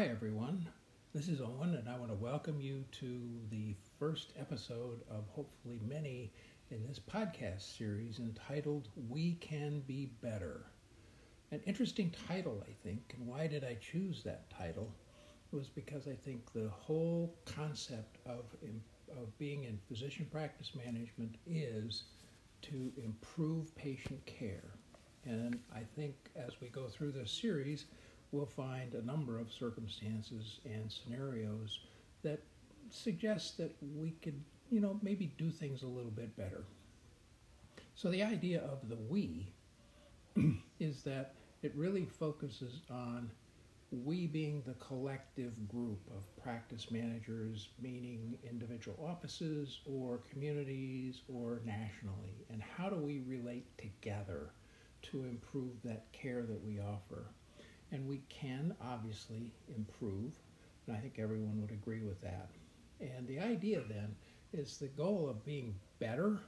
Hi, everyone. This is Owen, and I want to welcome you to the first episode of hopefully many in this podcast series entitled We Can Be Better. An interesting title, I think, and why did I choose that title? It was because I think the whole concept of, of being in physician practice management is to improve patient care. And I think as we go through this series, we'll find a number of circumstances and scenarios that suggest that we could, you know, maybe do things a little bit better. So the idea of the we is that it really focuses on we being the collective group of practice managers, meaning individual offices or communities or nationally, and how do we relate together to improve that care that we offer. And we can obviously improve, and I think everyone would agree with that. And the idea then is the goal of being better.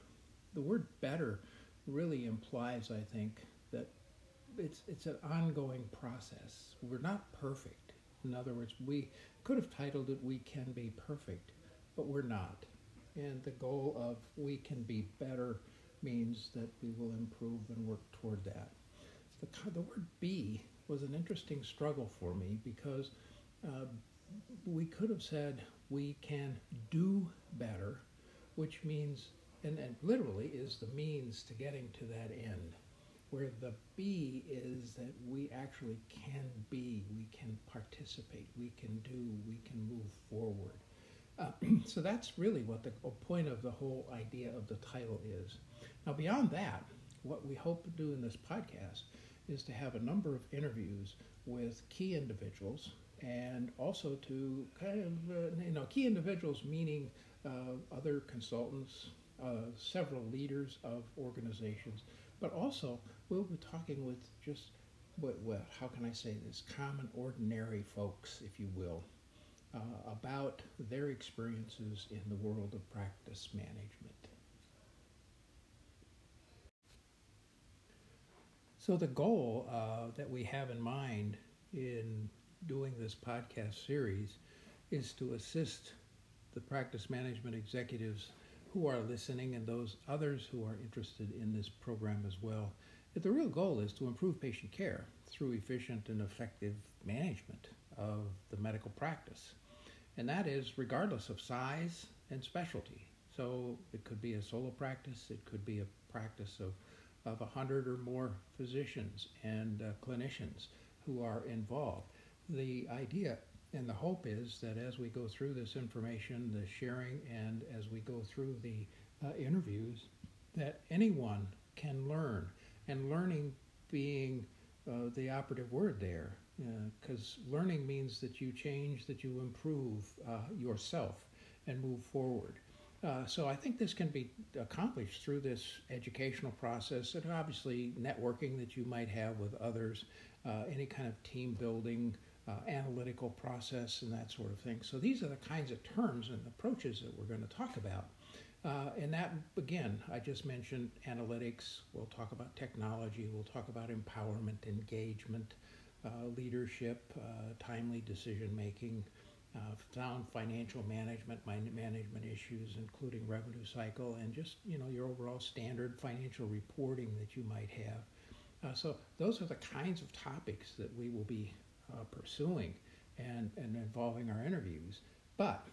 The word better really implies, I think, that it's, it's an ongoing process. We're not perfect. In other words, we could have titled it We Can Be Perfect, but we're not. And the goal of We Can Be Better means that we will improve and work toward that. The, the word be was an interesting struggle for me because uh, we could have said we can do better, which means, and, and literally is the means to getting to that end. Where the be is that we actually can be, we can participate, we can do, we can move forward. Uh, so that's really what the point of the whole idea of the title is. Now, beyond that, what we hope to do in this podcast is to have a number of interviews with key individuals and also to kind of, uh, you know, key individuals meaning uh, other consultants, uh, several leaders of organizations, but also we'll be talking with just, what how can I say this, common, ordinary folks, if you will, uh, about their experiences in the world of practice management. So, the goal uh, that we have in mind in doing this podcast series is to assist the practice management executives who are listening and those others who are interested in this program as well. The real goal is to improve patient care through efficient and effective management of the medical practice. And that is regardless of size and specialty. So it could be a solo practice, it could be a practice of of 100 or more physicians and uh, clinicians who are involved. The idea and the hope is that as we go through this information, the sharing, and as we go through the uh, interviews, that anyone can learn, and learning being uh, the operative word there, because uh, learning means that you change, that you improve uh, yourself and move forward. Uh, so I think this can be accomplished through this educational process and obviously networking that you might have with others, uh, any kind of team building, uh, analytical process, and that sort of thing. So these are the kinds of terms and approaches that we're going to talk about. Uh, and that, again, I just mentioned analytics. We'll talk about technology. We'll talk about empowerment, engagement, uh, leadership, timely decision making uh, sound financial management, management issues, including revenue cycle, and just you know your overall standard financial reporting that you might have. Uh, so those are the kinds of topics that we will be uh, pursuing and, and involving our interviews. But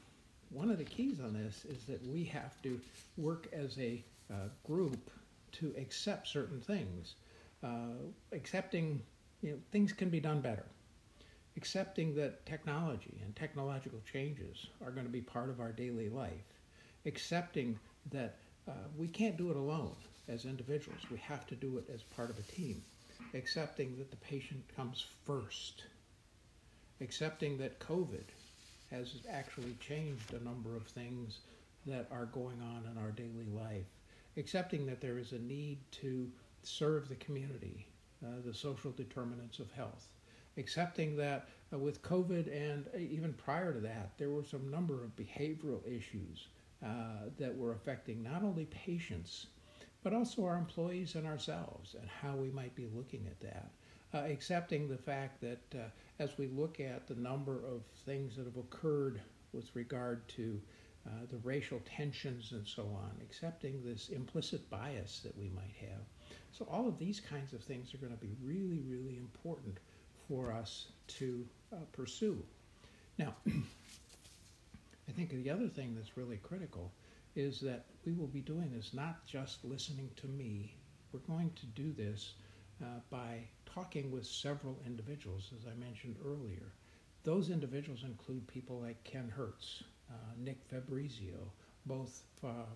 one of the keys on this is that we have to work as a uh, group to accept certain things. Uh, accepting you know, things can be done better accepting that technology and technological changes are going to be part of our daily life, accepting that uh, we can't do it alone as individuals, we have to do it as part of a team, accepting that the patient comes first, accepting that COVID has actually changed a number of things that are going on in our daily life, accepting that there is a need to serve the community, uh, the social determinants of health accepting that uh, with COVID and uh, even prior to that, there were some number of behavioral issues uh, that were affecting not only patients, but also our employees and ourselves and how we might be looking at that. uh, accepting the fact that uh, as we look at the number of things that have occurred with regard to uh, the racial tensions and so on, accepting this implicit bias that we might have. So, all of these kinds of things are going to be really, really important for us to uh, pursue. Now, I think the other thing that's really critical is that we will be doing this not just listening to me, we're going to do this uh, by talking with several individuals, as I mentioned earlier. Those individuals include people like Ken Hertz, uh, Nick Fabrizio, both uh,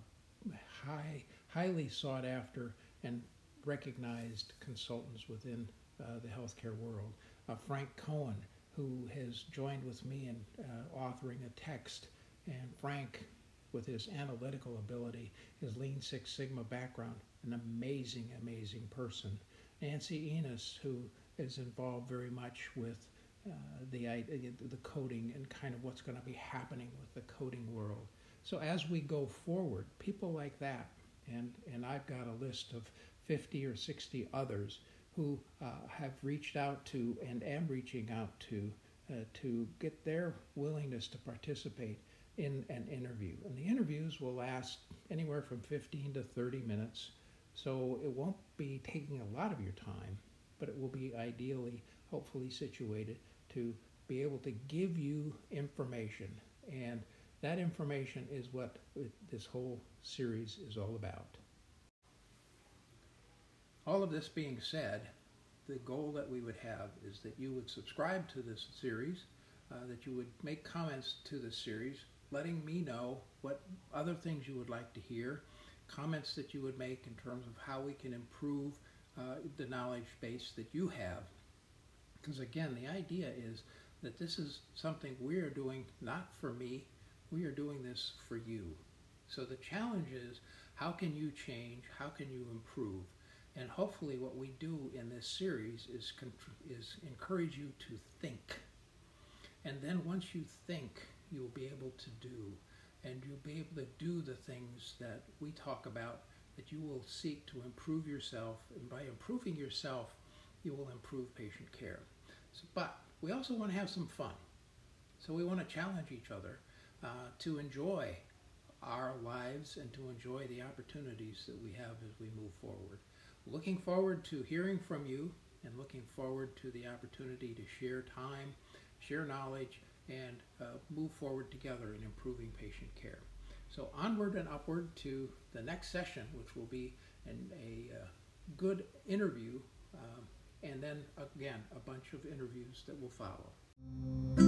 high, highly sought after and recognized consultants within uh, the healthcare world. Uh, Frank Cohen, who has joined with me in uh, authoring a text, and Frank, with his analytical ability, his Lean Six Sigma background, an amazing, amazing person. Nancy Enos, who is involved very much with uh, the the coding and kind of what's going to be happening with the coding world. So as we go forward, people like that, and and I've got a list of 50 or 60 others who uh, have reached out to and am reaching out to uh, to get their willingness to participate in an interview. And the interviews will last anywhere from 15 to 30 minutes, so it won't be taking a lot of your time, but it will be ideally, hopefully, situated to be able to give you information. And that information is what this whole series is all about. All of this being said, the goal that we would have is that you would subscribe to this series, uh, that you would make comments to this series, letting me know what other things you would like to hear, comments that you would make in terms of how we can improve uh, the knowledge base that you have because again, the idea is that this is something we are doing not for me, we are doing this for you. So the challenge is how can you change? How can you improve? And hopefully, what we do in this series is, is encourage you to think. And then once you think, you'll be able to do. And you'll be able to do the things that we talk about that you will seek to improve yourself. And by improving yourself, you will improve patient care. So, but we also want to have some fun. So we want to challenge each other uh, to enjoy our lives and to enjoy the opportunities that we have as we move forward. Looking forward to hearing from you and looking forward to the opportunity to share time, share knowledge, and uh, move forward together in improving patient care. So onward and upward to the next session, which will be an, a uh, good interview um, and then again a bunch of interviews that will follow.